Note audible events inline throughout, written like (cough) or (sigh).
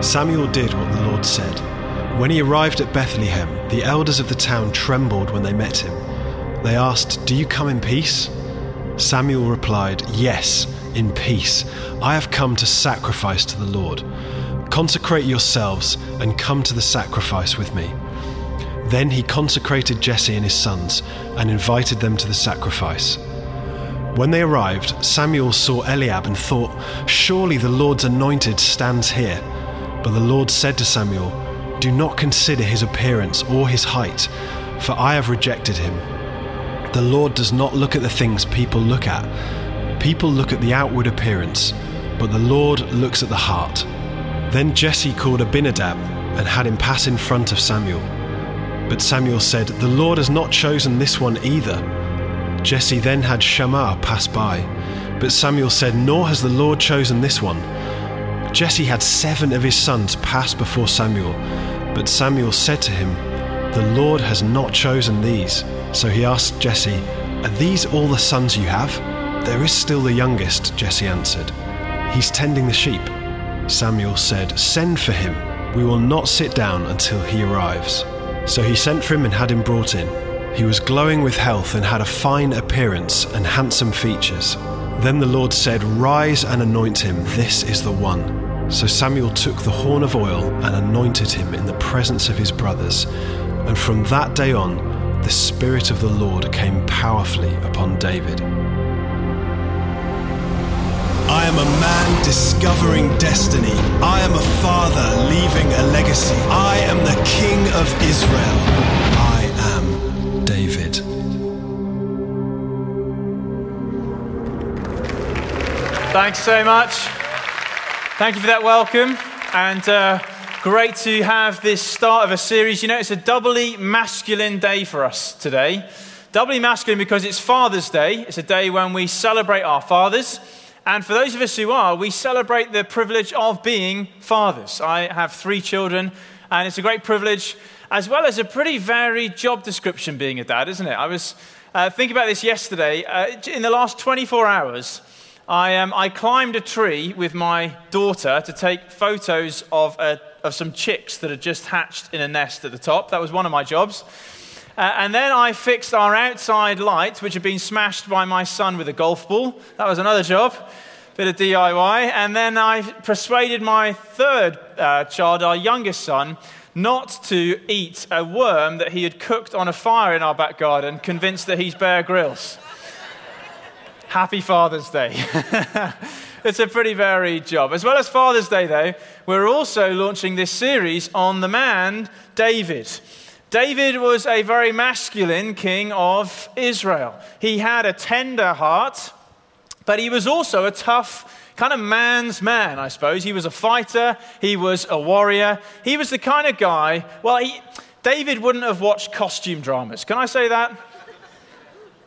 Samuel did what the Lord said. When he arrived at Bethlehem, the elders of the town trembled when they met him. They asked, Do you come in peace? Samuel replied, Yes, in peace. I have come to sacrifice to the Lord. Consecrate yourselves and come to the sacrifice with me. Then he consecrated Jesse and his sons and invited them to the sacrifice. When they arrived, Samuel saw Eliab and thought, Surely the Lord's anointed stands here. But the Lord said to Samuel, do not consider his appearance or his height, for I have rejected him. The Lord does not look at the things people look at. People look at the outward appearance, but the Lord looks at the heart. Then Jesse called Abinadab and had him pass in front of Samuel. But Samuel said, The Lord has not chosen this one either. Jesse then had Shammah pass by. But Samuel said, Nor has the Lord chosen this one. Jesse had seven of his sons pass before Samuel, but Samuel said to him, The Lord has not chosen these. So he asked Jesse, Are these all the sons you have? There is still the youngest, Jesse answered. He's tending the sheep. Samuel said, Send for him. We will not sit down until he arrives. So he sent for him and had him brought in. He was glowing with health and had a fine appearance and handsome features. Then the Lord said, Rise and anoint him, this is the one. So Samuel took the horn of oil and anointed him in the presence of his brothers. And from that day on, the Spirit of the Lord came powerfully upon David. I am a man discovering destiny. I am a father leaving a legacy. I am the King of Israel. I am David. Thanks so much. Thank you for that welcome. And uh, great to have this start of a series. You know, it's a doubly masculine day for us today. Doubly masculine because it's Father's Day. It's a day when we celebrate our fathers. And for those of us who are, we celebrate the privilege of being fathers. I have three children, and it's a great privilege, as well as a pretty varied job description being a dad, isn't it? I was uh, thinking about this yesterday. Uh, in the last 24 hours, I, um, I climbed a tree with my daughter to take photos of, a, of some chicks that had just hatched in a nest at the top. That was one of my jobs. Uh, and then I fixed our outside light, which had been smashed by my son with a golf ball. That was another job, bit of DIY. And then I persuaded my third uh, child, our youngest son, not to eat a worm that he had cooked on a fire in our back garden, convinced that he's Bear Grylls. Happy Father's Day. (laughs) it's a pretty varied job. As well as Father's Day, though, we're also launching this series on the man David. David was a very masculine king of Israel. He had a tender heart, but he was also a tough, kind of man's man, I suppose. He was a fighter, he was a warrior. He was the kind of guy, well, he, David wouldn't have watched costume dramas. Can I say that?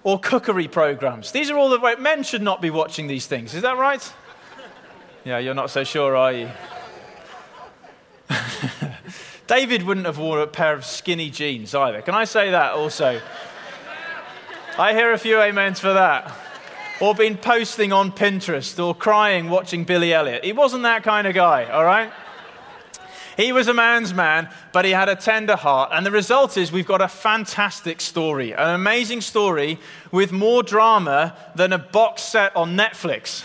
Or cookery programs. These are all the way men should not be watching these things. Is that right? Yeah, you're not so sure, are you? (laughs) David wouldn't have worn a pair of skinny jeans either. Can I say that also? I hear a few amens for that. Or been posting on Pinterest or crying watching Billy Elliot. He wasn't that kind of guy, all right? He was a man's man, but he had a tender heart. And the result is we've got a fantastic story, an amazing story with more drama than a box set on Netflix.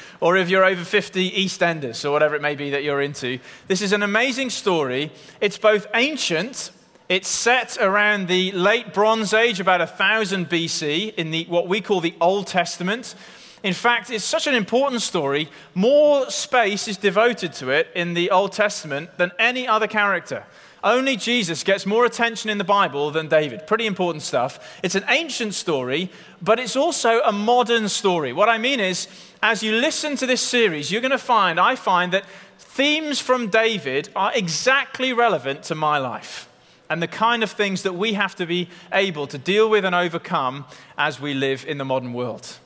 (laughs) or if you're over 50, EastEnders, or whatever it may be that you're into. This is an amazing story. It's both ancient, it's set around the late Bronze Age, about 1000 BC, in the, what we call the Old Testament. In fact, it's such an important story, more space is devoted to it in the Old Testament than any other character. Only Jesus gets more attention in the Bible than David. Pretty important stuff. It's an ancient story, but it's also a modern story. What I mean is, as you listen to this series, you're going to find, I find, that themes from David are exactly relevant to my life and the kind of things that we have to be able to deal with and overcome as we live in the modern world.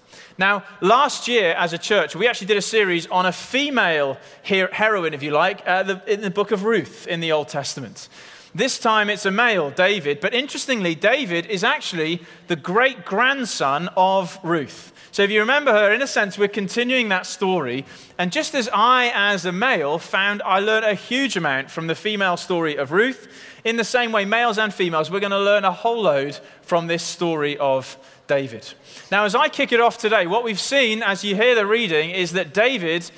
Now, last year as a church, we actually did a series on a female heroine, if you like, uh, in the book of Ruth in the Old Testament. This time it's a male, David, but interestingly, David is actually the great grandson of Ruth. So if you remember her, in a sense, we're continuing that story. And just as I, as a male, found I learned a huge amount from the female story of Ruth, in the same way, males and females, we're going to learn a whole load from this story of David. Now, as I kick it off today, what we've seen as you hear the reading is that David,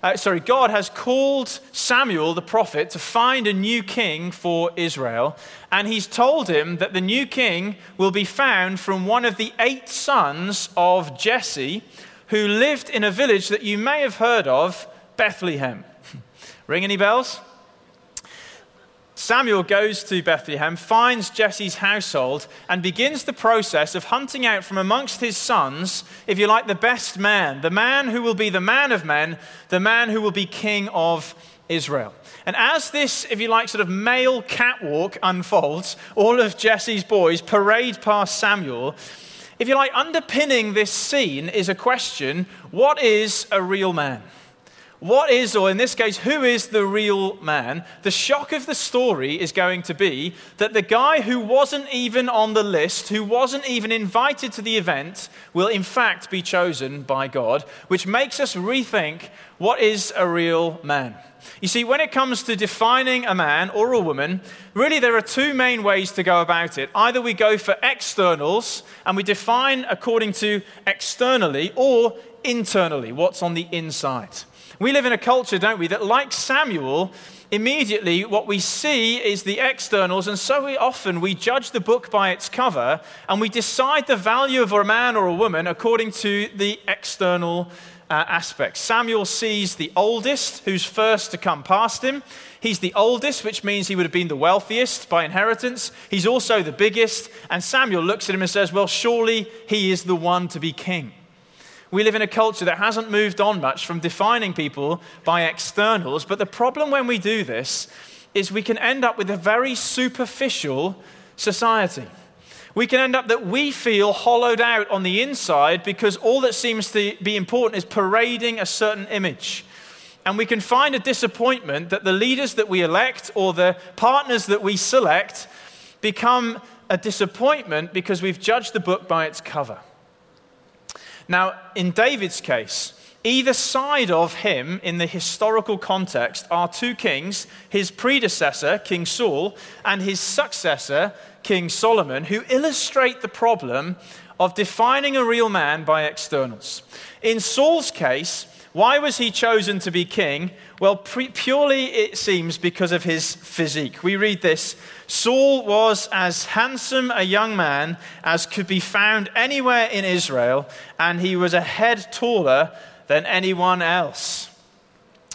uh, sorry, God has called Samuel the prophet to find a new king for Israel. And he's told him that the new king will be found from one of the eight sons of Jesse, who lived in a village that you may have heard of, Bethlehem. (laughs) Ring any bells? Samuel goes to Bethlehem, finds Jesse's household, and begins the process of hunting out from amongst his sons, if you like, the best man, the man who will be the man of men, the man who will be king of Israel. And as this, if you like, sort of male catwalk unfolds, all of Jesse's boys parade past Samuel. If you like, underpinning this scene is a question what is a real man? What is, or in this case, who is the real man, the shock of the story is going to be that the guy who wasn't even on the list, who wasn't even invited to the event, will in fact be chosen by God, which makes us rethink what is a real man. You see, when it comes to defining a man or a woman, really there are two main ways to go about it. Either we go for externals and we define according to externally, or internally, what's on the inside. We live in a culture, don't we, that like Samuel, immediately what we see is the externals, and so we often we judge the book by its cover, and we decide the value of a man or a woman according to the external uh, aspects. Samuel sees the oldest, who's first to come past him. He's the oldest, which means he would have been the wealthiest by inheritance. He's also the biggest, and Samuel looks at him and says, Well, surely he is the one to be king. We live in a culture that hasn't moved on much from defining people by externals. But the problem when we do this is we can end up with a very superficial society. We can end up that we feel hollowed out on the inside because all that seems to be important is parading a certain image. And we can find a disappointment that the leaders that we elect or the partners that we select become a disappointment because we've judged the book by its cover. Now, in David's case, either side of him in the historical context are two kings his predecessor, King Saul, and his successor, King Solomon, who illustrate the problem of defining a real man by externals. In Saul's case, why was he chosen to be king? Well, pre- purely it seems because of his physique. We read this Saul was as handsome a young man as could be found anywhere in Israel, and he was a head taller than anyone else.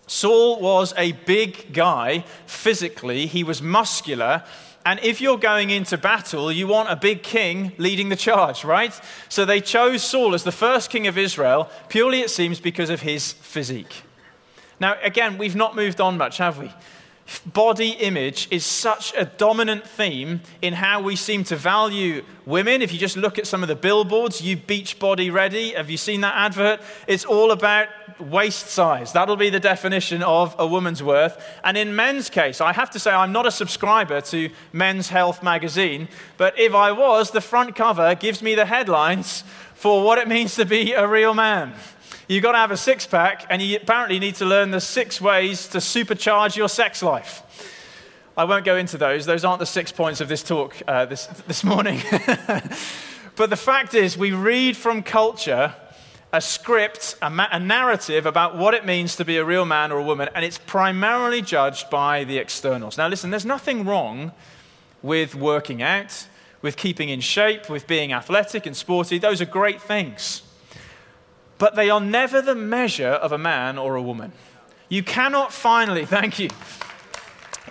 Saul was a big guy physically, he was muscular, and if you're going into battle, you want a big king leading the charge, right? So they chose Saul as the first king of Israel, purely, it seems, because of his physique. Now, again, we've not moved on much, have we? Body image is such a dominant theme in how we seem to value women. If you just look at some of the billboards, you beach body ready. Have you seen that advert? It's all about waist size. That'll be the definition of a woman's worth. And in men's case, I have to say I'm not a subscriber to Men's Health magazine, but if I was, the front cover gives me the headlines for what it means to be a real man. You've got to have a six pack, and you apparently need to learn the six ways to supercharge your sex life. I won't go into those, those aren't the six points of this talk uh, this, this morning. (laughs) but the fact is, we read from culture a script, a, ma- a, narrative about what it means to be a real man or a woman, and it's primarily judged by the externals. Now, listen, there's nothing wrong with working out, with keeping in shape, with being athletic and sporty. Those are great things but they are never the measure of a man or a woman. You cannot finally, (laughs) thank you.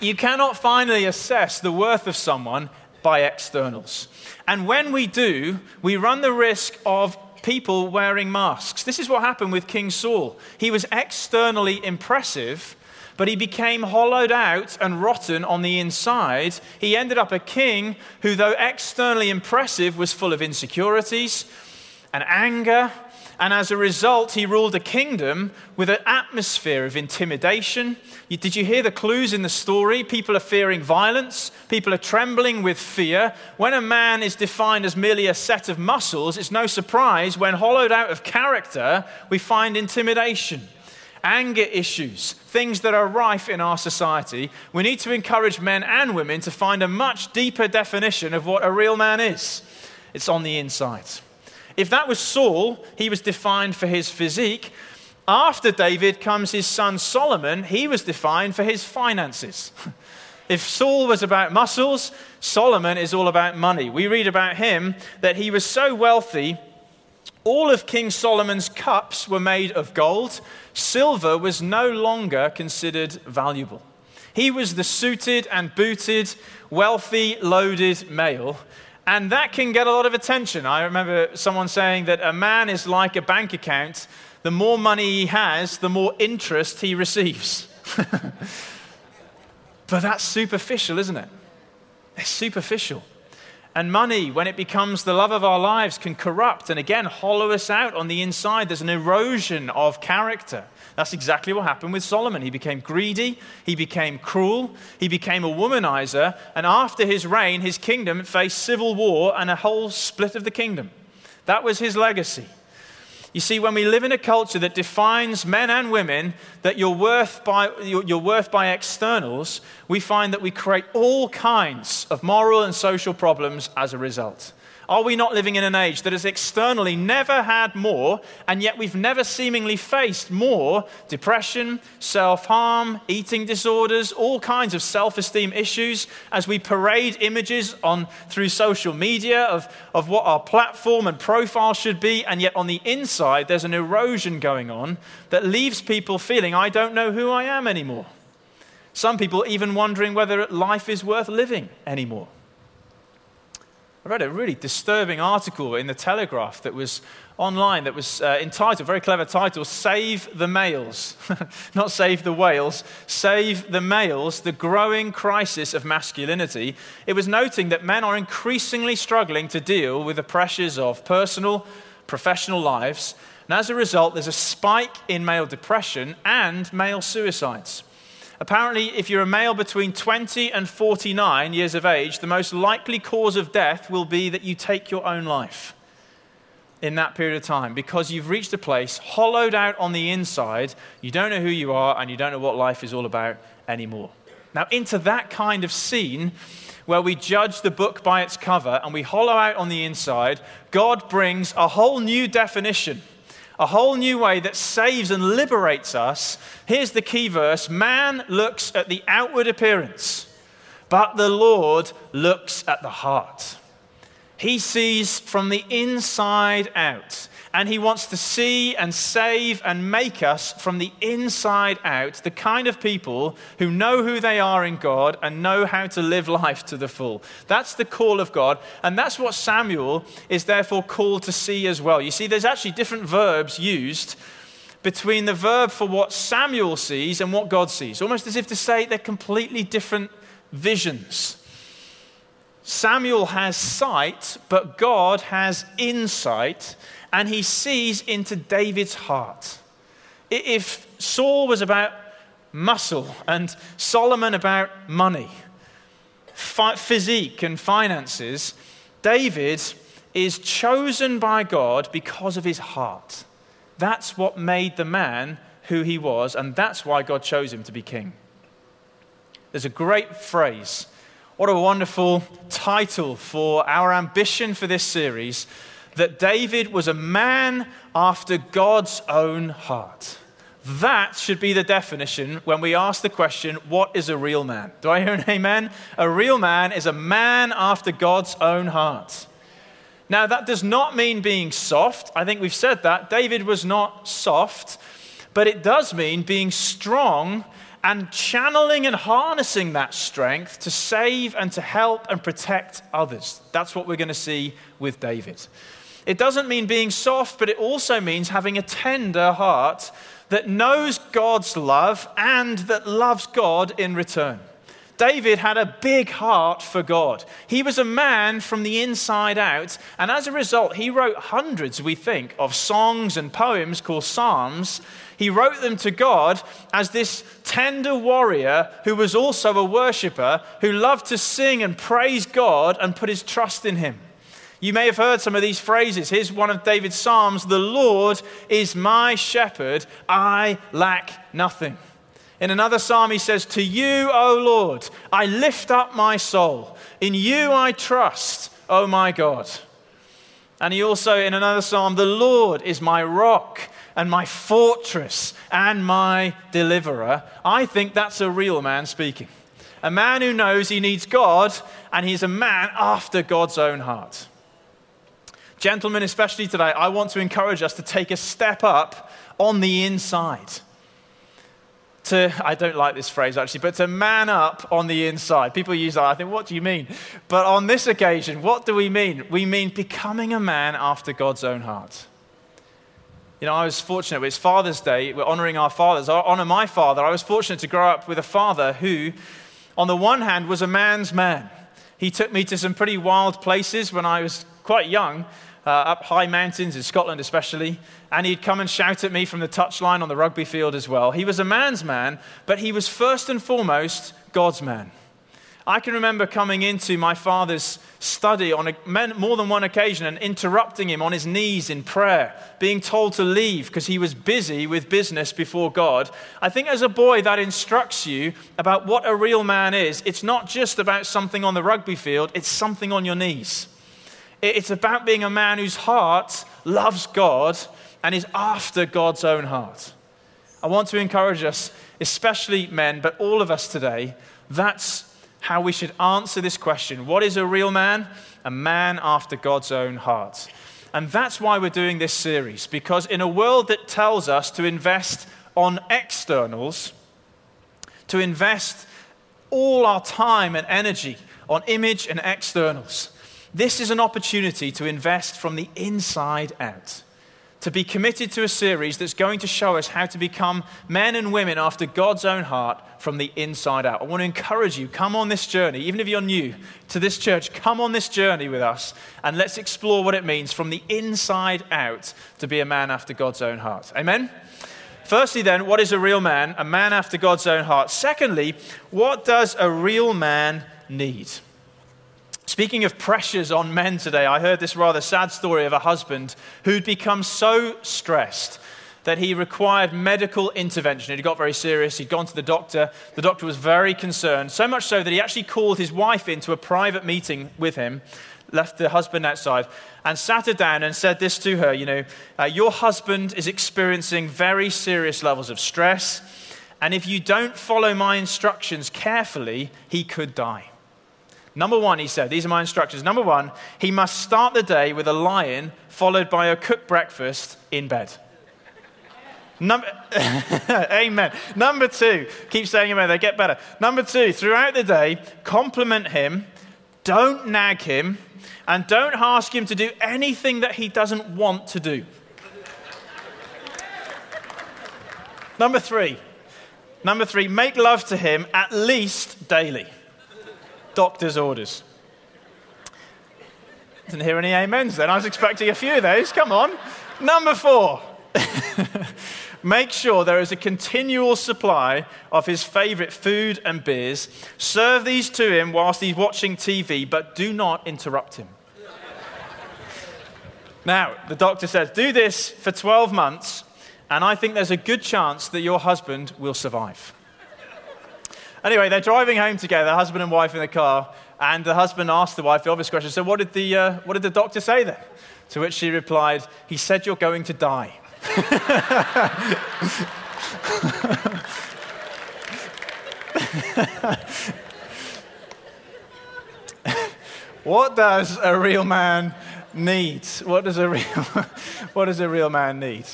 You cannot finally assess the worth of someone by externals. And when we do, we run the risk of people wearing masks. This is what happened with King Saul. He was externally impressive, but he became hollowed out and rotten on the inside. He ended up a king who, though externally impressive, was full of insecurities and anger and as a result, he ruled a kingdom with an atmosphere of intimidation. Did you hear the clues in the story? People are fearing violence, people are trembling with fear. When a man is defined as merely a set of muscles, it's no surprise when hollowed out of character, we find intimidation. Anger issues, things that are rife in our society. We need to encourage men and women to find a much deeper definition of what a real man is. It's on the inside. If that was Saul, he was defined for his physique. After David comes his son Solomon, he was defined for his finances. (laughs) if Saul was about muscles, Solomon is all about money. We read about him that he was so wealthy, all of King Solomon's cups were made of gold. Silver was no longer considered valuable. He was the suited and booted, wealthy, loaded male. And that can get a lot of attention. I remember someone saying that a man is like a bank account. The more money he has, the more interest he receives. (laughs) but that's superficial, isn't it? It's superficial. And money, when it becomes the love of our lives, can corrupt and again hollow us out on the inside. There's an erosion of character. That's exactly what happened with Solomon. He became greedy, he became cruel, he became a womanizer, and after his reign, his kingdom faced civil war and a whole split of the kingdom. That was his legacy. You see, when we live in a culture that defines men and women that you're worth by, you're worth by externals, we find that we create all kinds of moral and social problems as a result. Are we not living in an age that has externally never had more, and yet we've never seemingly faced more depression, self harm, eating disorders, all kinds of self esteem issues as we parade images on through social media of, of what our platform and profile should be, and yet on the inside there's an erosion going on that leaves people feeling, I don't know who I am anymore. Some people even wondering whether life is worth living anymore. I read a really disturbing article in the Telegraph that was online that was uh, entitled, very clever title, Save the Males. (laughs) Not Save the Whales, Save the Males, the growing crisis of masculinity. It was noting that men are increasingly struggling to deal with the pressures of personal, professional lives. And as a result, there's a spike in male depression and male suicides. Apparently, if you're a male between 20 and 49 years of age, the most likely cause of death will be that you take your own life in that period of time because you've reached a place hollowed out on the inside. You don't know who you are and you don't know what life is all about anymore. Now, into that kind of scene, where we judge the book by its cover and we hollow out on the inside, God brings a whole new definition a whole new way that saves and liberates us. Here's the key verse Man looks at the outward appearance, but the Lord looks at the heart. He sees from the inside out and He wants to see and save and make us from the inside out the kind of people who know who they are in God and know how to live life to the full. That's the call of God, and that's what Samuel is therefore called to see as well. You see, there's actually different verbs used between the verb for what Samuel sees and what God sees, almost as if to say they're completely different visions. Samuel has sight, but God has insight and he sees into David's heart. If Saul was about muscle and Solomon about money, physique and finances, David is chosen by God because of his heart. That's what made the man who he was, and that's why God chose him to be king. There's a great phrase. What a wonderful title for our ambition for this series that David was a man after God's own heart. That should be the definition when we ask the question, What is a real man? Do I hear an amen? A real man is a man after God's own heart. Now, that does not mean being soft. I think we've said that. David was not soft, but it does mean being strong and channeling and harnessing that strength to save and to help and protect others. That's what we're going to see with David. It doesn't mean being soft, but it also means having a tender heart that knows God's love and that loves God in return. David had a big heart for God. He was a man from the inside out, and as a result, he wrote hundreds, we think, of songs and poems called Psalms. He wrote them to God as this tender warrior who was also a worshiper who loved to sing and praise God and put his trust in him. You may have heard some of these phrases. Here's one of David's Psalms The Lord is my shepherd, I lack nothing. In another psalm, he says, To you, O Lord, I lift up my soul. In you I trust, O my God. And he also, in another psalm, The Lord is my rock and my fortress and my deliverer. I think that's a real man speaking. A man who knows he needs God, and he's a man after God's own heart. Gentlemen, especially today, I want to encourage us to take a step up on the inside to, I don't like this phrase actually, but to man up on the inside. People use that. I think, what do you mean? But on this occasion, what do we mean? We mean becoming a man after God's own heart. You know, I was fortunate. It's Father's Day. We're honoring our fathers. I honor my father. I was fortunate to grow up with a father who, on the one hand, was a man's man. He took me to some pretty wild places when I was quite young uh, up high mountains in Scotland, especially, and he'd come and shout at me from the touchline on the rugby field as well. He was a man's man, but he was first and foremost God's man. I can remember coming into my father's study on a, more than one occasion and interrupting him on his knees in prayer, being told to leave because he was busy with business before God. I think as a boy, that instructs you about what a real man is. It's not just about something on the rugby field, it's something on your knees. It's about being a man whose heart loves God and is after God's own heart. I want to encourage us, especially men, but all of us today, that's how we should answer this question What is a real man? A man after God's own heart. And that's why we're doing this series, because in a world that tells us to invest on externals, to invest all our time and energy on image and externals, this is an opportunity to invest from the inside out, to be committed to a series that's going to show us how to become men and women after God's own heart from the inside out. I want to encourage you, come on this journey, even if you're new to this church, come on this journey with us and let's explore what it means from the inside out to be a man after God's own heart. Amen? Firstly, then, what is a real man? A man after God's own heart. Secondly, what does a real man need? Speaking of pressures on men today, I heard this rather sad story of a husband who'd become so stressed that he required medical intervention. It got very serious. He'd gone to the doctor. The doctor was very concerned, so much so that he actually called his wife into a private meeting with him, left the husband outside, and sat her down and said this to her You know, uh, your husband is experiencing very serious levels of stress, and if you don't follow my instructions carefully, he could die. Number one, he said, these are my instructions. Number one, he must start the day with a lion followed by a cooked breakfast in bed. Number, (laughs) amen. Number two, keep saying amen, they get better. Number two, throughout the day, compliment him, don't nag him, and don't ask him to do anything that he doesn't want to do. Number three, number three, make love to him at least daily doctor's orders. Didn't hear any amens then. I was expecting a few of those. Come on. Number four. (laughs) Make sure there is a continual supply of his favorite food and beers. Serve these to him whilst he's watching TV, but do not interrupt him. now, the doctor says, do this for 12 months, and I think there's a good chance that your husband will survive. Anyway, they're driving home together, husband and wife in the car, and the husband asked the wife the obvious question So, what did the, uh, what did the doctor say then? To which she replied, He said you're going to die. (laughs) what does a real man need? What does a real, (laughs) what does a real man need?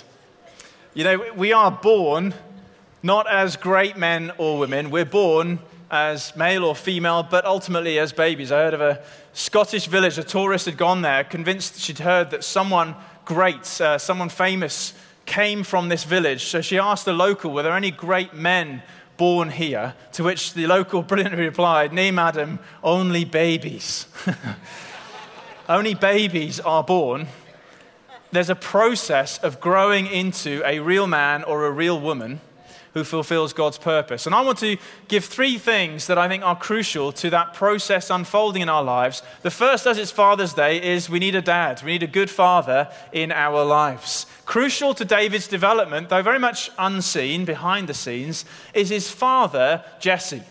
You know, we are born not as great men or women. We're born as male or female, but ultimately as babies. I heard of a Scottish village, a tourist had gone there, convinced she'd heard that someone great, uh, someone famous, came from this village. So she asked the local, Were there any great men born here? To which the local (laughs) brilliantly replied, Nay, madam, only babies. (laughs) only babies are born. There's a process of growing into a real man or a real woman who fulfills God's purpose. And I want to give three things that I think are crucial to that process unfolding in our lives. The first, as it's Father's Day, is we need a dad. We need a good father in our lives. Crucial to David's development, though very much unseen behind the scenes, is his father, Jesse.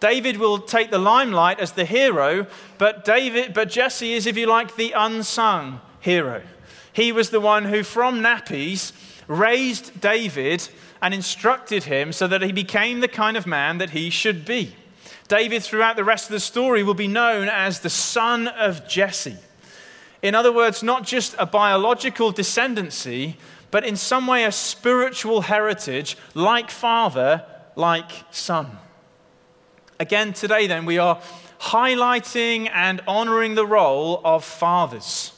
David will take the limelight as the hero, but David, but Jesse is, if you like, the unsung hero. He was the one who, from nappies, raised David and instructed him so that he became the kind of man that he should be. David, throughout the rest of the story, will be known as the son of Jesse. In other words, not just a biological descendancy, but in some way a spiritual heritage, like father, like son. Again, today, then, we are highlighting and honoring the role of fathers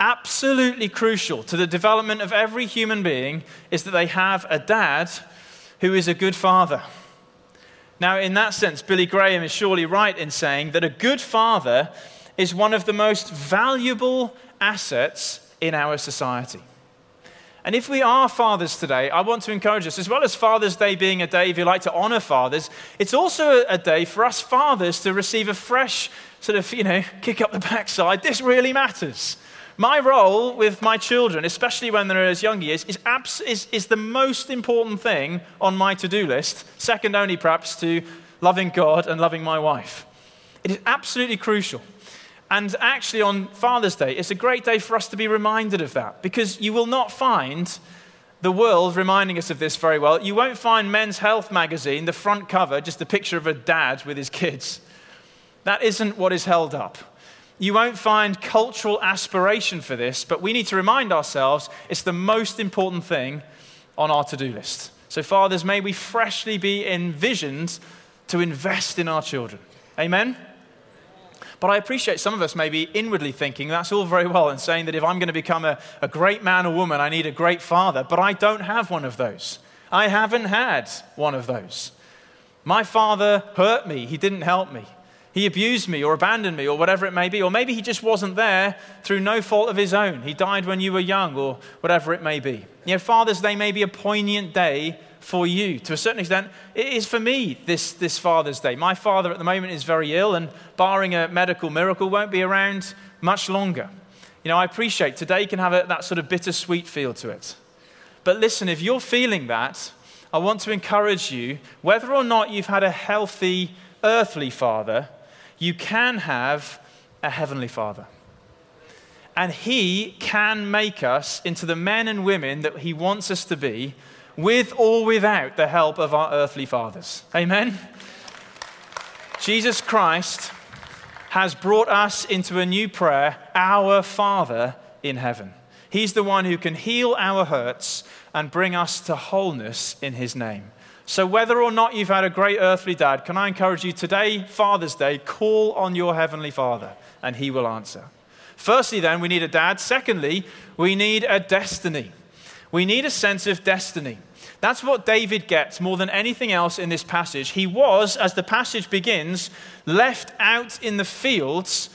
absolutely crucial to the development of every human being is that they have a dad who is a good father. Now, in that sense, Billy Graham is surely right in saying that a good father is one of the most valuable assets in our society. And if we are fathers today, I want to encourage us, as well as Father's Day being a day if you like to honor fathers, it's also a day for us fathers to receive a fresh sort of, you know, kick up the backside. This really matters. My role with my children, especially when they're as young years, is, abs- is, is the most important thing on my to do list, second only perhaps to loving God and loving my wife. It is absolutely crucial. And actually, on Father's Day, it's a great day for us to be reminded of that because you will not find the world reminding us of this very well. You won't find Men's Health magazine, the front cover, just a picture of a dad with his kids. That isn't what is held up. You won't find cultural aspiration for this, but we need to remind ourselves it's the most important thing on our to do list. So, fathers, may we freshly be envisioned to invest in our children. Amen? But I appreciate some of us may be inwardly thinking that's all very well and saying that if I'm going to become a, a great man or woman, I need a great father. But I don't have one of those. I haven't had one of those. My father hurt me, he didn't help me. He abused me or abandoned me or whatever it may be. Or maybe he just wasn't there through no fault of his own. He died when you were young or whatever it may be. You know, Father's Day may be a poignant day for you. To a certain extent, it is for me this, this Father's Day. My father at the moment is very ill and, barring a medical miracle, won't be around much longer. You know, I appreciate today can have a, that sort of bittersweet feel to it. But listen, if you're feeling that, I want to encourage you, whether or not you've had a healthy earthly father, you can have a heavenly Father. And He can make us into the men and women that He wants us to be, with or without the help of our earthly fathers. Amen? Jesus Christ has brought us into a new prayer, Our Father in heaven. He's the one who can heal our hurts and bring us to wholeness in His name. So, whether or not you've had a great earthly dad, can I encourage you today, Father's Day, call on your Heavenly Father and He will answer. Firstly, then, we need a dad. Secondly, we need a destiny. We need a sense of destiny. That's what David gets more than anything else in this passage. He was, as the passage begins, left out in the fields,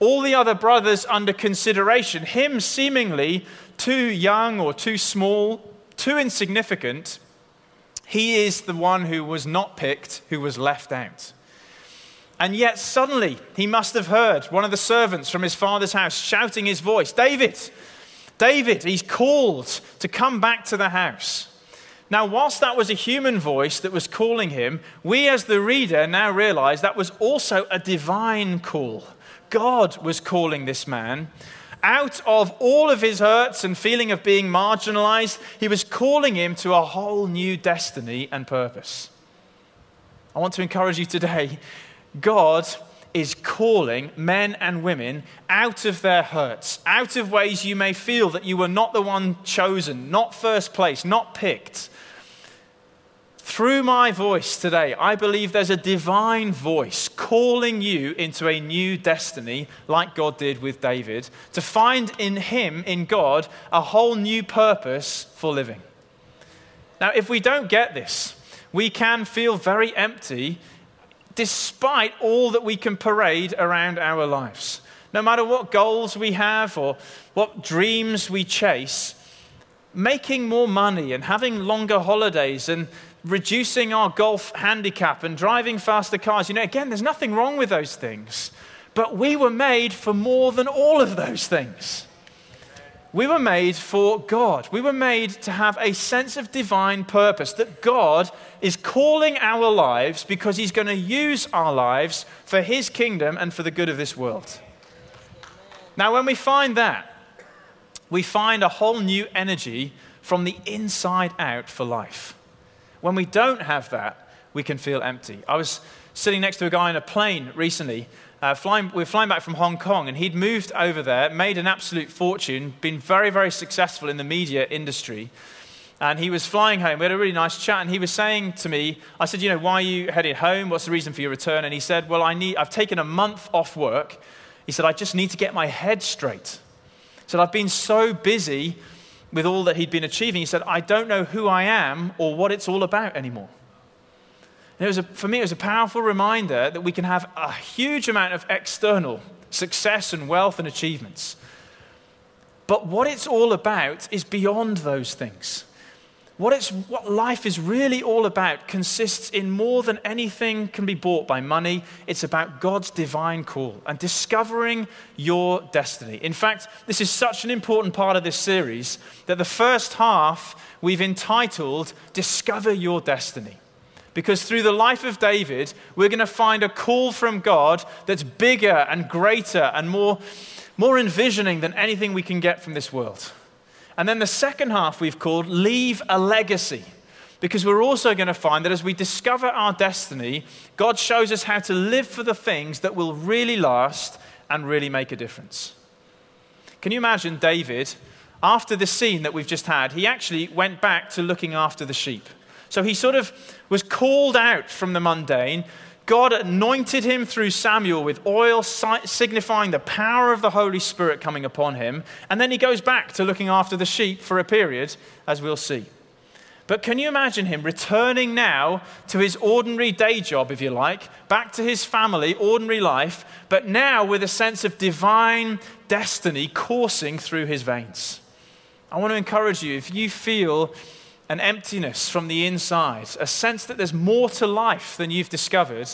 all the other brothers under consideration, him seemingly too young or too small, too insignificant he is the one who was not picked, who was left out. And yet, suddenly, he must have heard one of the servants from his father's house shouting his voice David, David, he's called to come back to the house. Now, whilst that was a human voice that was calling him, we as the reader now realize that was also a divine call. God was calling this man out of all of his hurts and feeling of being marginalized, he was calling him to a whole new destiny and purpose. I want to encourage you today God is calling men and women out of their hurts, out of ways you may feel that you were not the one chosen, not first place, not picked. Through my voice today, I believe there's a divine voice calling you into a new destiny, like God did with David, to find in Him, in God, a whole new purpose for living. Now, if we don't get this, we can feel very empty despite all that we can parade around our lives. No matter what goals we have or what dreams we chase, making more money and having longer holidays and reducing our golf handicap and driving faster cars, you know, again, there's nothing wrong with those things. But we were made for more than all of those things. We were made for God. We were made to have a sense of divine purpose that God is calling our lives because He's going to use our lives for His kingdom and for the good of this world. Now, when we find that, we find a whole new energy from the inside out for life. When we don't have that, we can feel empty. I was sitting next to a guy in a plane recently. Uh, flying, we were flying back from Hong Kong, and he'd moved over there, made an absolute fortune, been very, very successful in the media industry. And he was flying home. We had a really nice chat, and he was saying to me, I said, You know, why are you headed home? What's the reason for your return? And he said, Well, I need, I've taken a month off work. He said, I just need to get my head straight. He said, I've been so busy with all that he'd been achieving. He said, I don't know who I am or what it's all about anymore. And it was a, for me, it was a powerful reminder that we can have a huge amount of external success and wealth and achievements. But what it's all about is beyond those things. What, it's, what life is really all about consists in more than anything can be bought by money. It's about God's divine call and discovering your destiny. In fact, this is such an important part of this series that the first half we've entitled Discover Your Destiny. Because through the life of David, we're going to find a call from God that's bigger and greater and more, more envisioning than anything we can get from this world. And then the second half we've called Leave a Legacy. Because we're also going to find that as we discover our destiny, God shows us how to live for the things that will really last and really make a difference. Can you imagine David, after the scene that we've just had, he actually went back to looking after the sheep. So he sort of was called out from the mundane God anointed him through Samuel with oil, signifying the power of the Holy Spirit coming upon him. And then he goes back to looking after the sheep for a period, as we'll see. But can you imagine him returning now to his ordinary day job, if you like, back to his family, ordinary life, but now with a sense of divine destiny coursing through his veins? I want to encourage you if you feel an emptiness from the inside, a sense that there's more to life than you've discovered,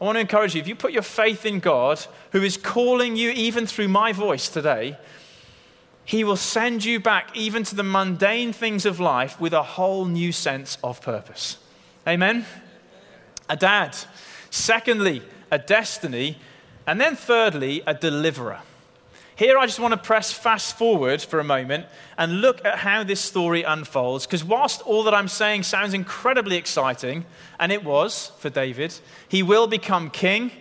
I want to encourage you if you put your faith in God, who is calling you even through my voice today, He will send you back even to the mundane things of life with a whole new sense of purpose. Amen? A dad. Secondly, a destiny. And then thirdly, a deliverer. Here, I just want to press fast forward for a moment and look at how this story unfolds. Because whilst all that I'm saying sounds incredibly exciting, and it was for David, he will become king.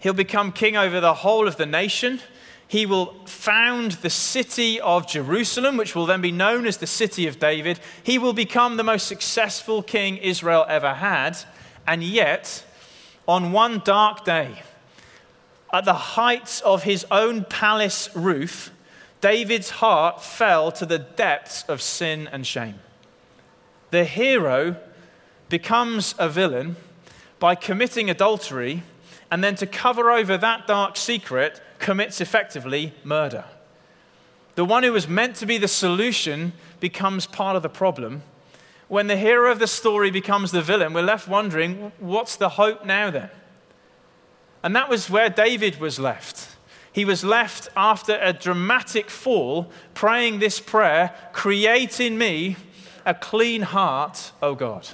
He'll become king over the whole of the nation. He will found the city of Jerusalem, which will then be known as the city of David. He will become the most successful king Israel ever had. And yet, on one dark day, at the heights of his own palace roof, David's heart fell to the depths of sin and shame. The hero becomes a villain by committing adultery, and then to cover over that dark secret, commits effectively murder. The one who was meant to be the solution becomes part of the problem. When the hero of the story becomes the villain, we're left wondering what's the hope now then? And that was where David was left. He was left after a dramatic fall, praying this prayer Create in me a clean heart, O God.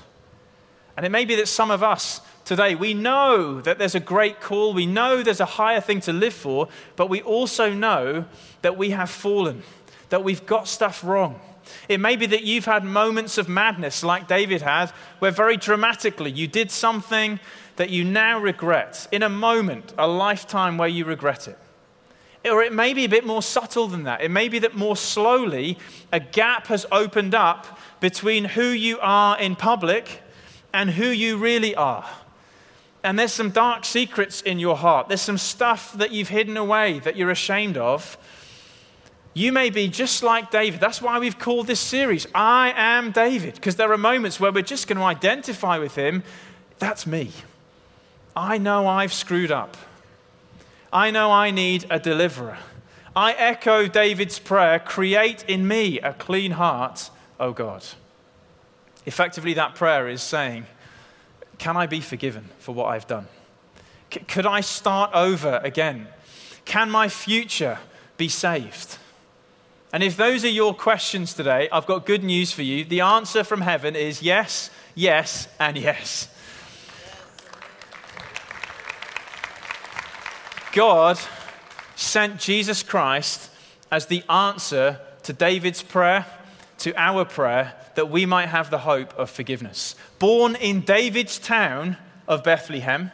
And it may be that some of us today, we know that there's a great call, we know there's a higher thing to live for, but we also know that we have fallen, that we've got stuff wrong. It may be that you've had moments of madness like David had, where very dramatically you did something that you now regret in a moment, a lifetime where you regret it. Or it may be a bit more subtle than that. It may be that more slowly a gap has opened up between who you are in public and who you really are. And there's some dark secrets in your heart. There's some stuff that you've hidden away that you're ashamed of. You may be just like David. That's why we've called this series, I Am David, because there are moments where we're just going to identify with him. That's me. I know I've screwed up. I know I need a deliverer. I echo David's prayer create in me a clean heart, O God. Effectively, that prayer is saying, Can I be forgiven for what I've done? C- could I start over again? Can my future be saved? And if those are your questions today, I've got good news for you. The answer from heaven is yes, yes, and yes. God sent Jesus Christ as the answer to David's prayer, to our prayer, that we might have the hope of forgiveness. Born in David's town of Bethlehem,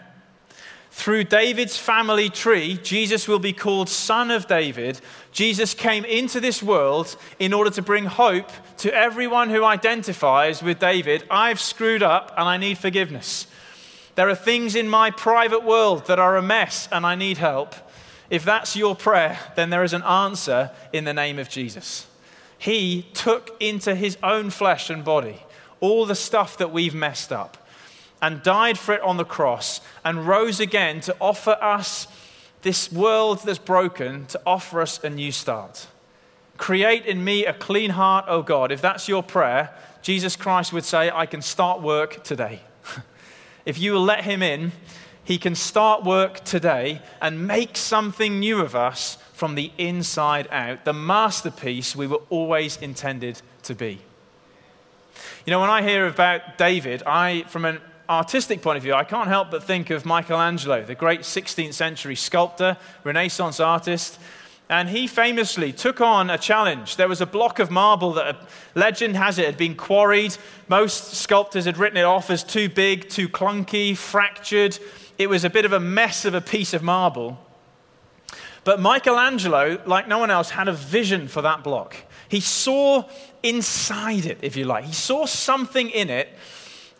through David's family tree, Jesus will be called Son of David. Jesus came into this world in order to bring hope to everyone who identifies with David. I've screwed up and I need forgiveness. There are things in my private world that are a mess and I need help. If that's your prayer, then there is an answer in the name of Jesus. He took into his own flesh and body all the stuff that we've messed up and died for it on the cross and rose again to offer us this world that's broken, to offer us a new start. Create in me a clean heart, O God. If that's your prayer, Jesus Christ would say, I can start work today. If you will let him in, he can start work today and make something new of us from the inside out, the masterpiece we were always intended to be. You know, when I hear about David, I, from an artistic point of view, I can't help but think of Michelangelo, the great 16th century sculptor, Renaissance artist. And he famously took on a challenge. There was a block of marble that, legend has it, had been quarried. Most sculptors had written it off as too big, too clunky, fractured. It was a bit of a mess of a piece of marble. But Michelangelo, like no one else, had a vision for that block. He saw inside it, if you like. He saw something in it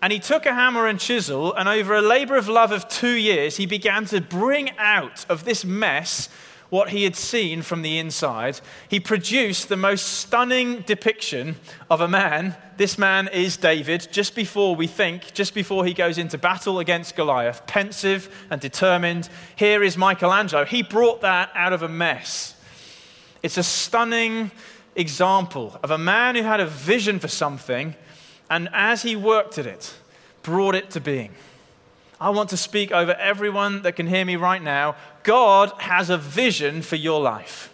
and he took a hammer and chisel, and over a labor of love of two years, he began to bring out of this mess what he had seen from the inside. He produced the most stunning depiction of a man. This man is David, just before we think, just before he goes into battle against Goliath, pensive and determined. Here is Michelangelo. He brought that out of a mess. It's a stunning example of a man who had a vision for something and as he worked at it, brought it to being. I want to speak over everyone that can hear me right now. God has a vision for your life.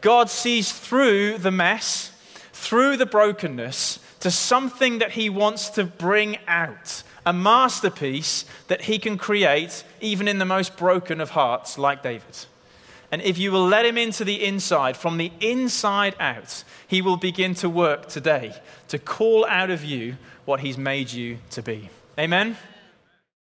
God sees through the mess, through the brokenness, to something that he wants to bring out, a masterpiece that he can create even in the most broken of hearts, like David. And if you will let him into the inside, from the inside out, he will begin to work today to call out of you what he's made you to be. Amen?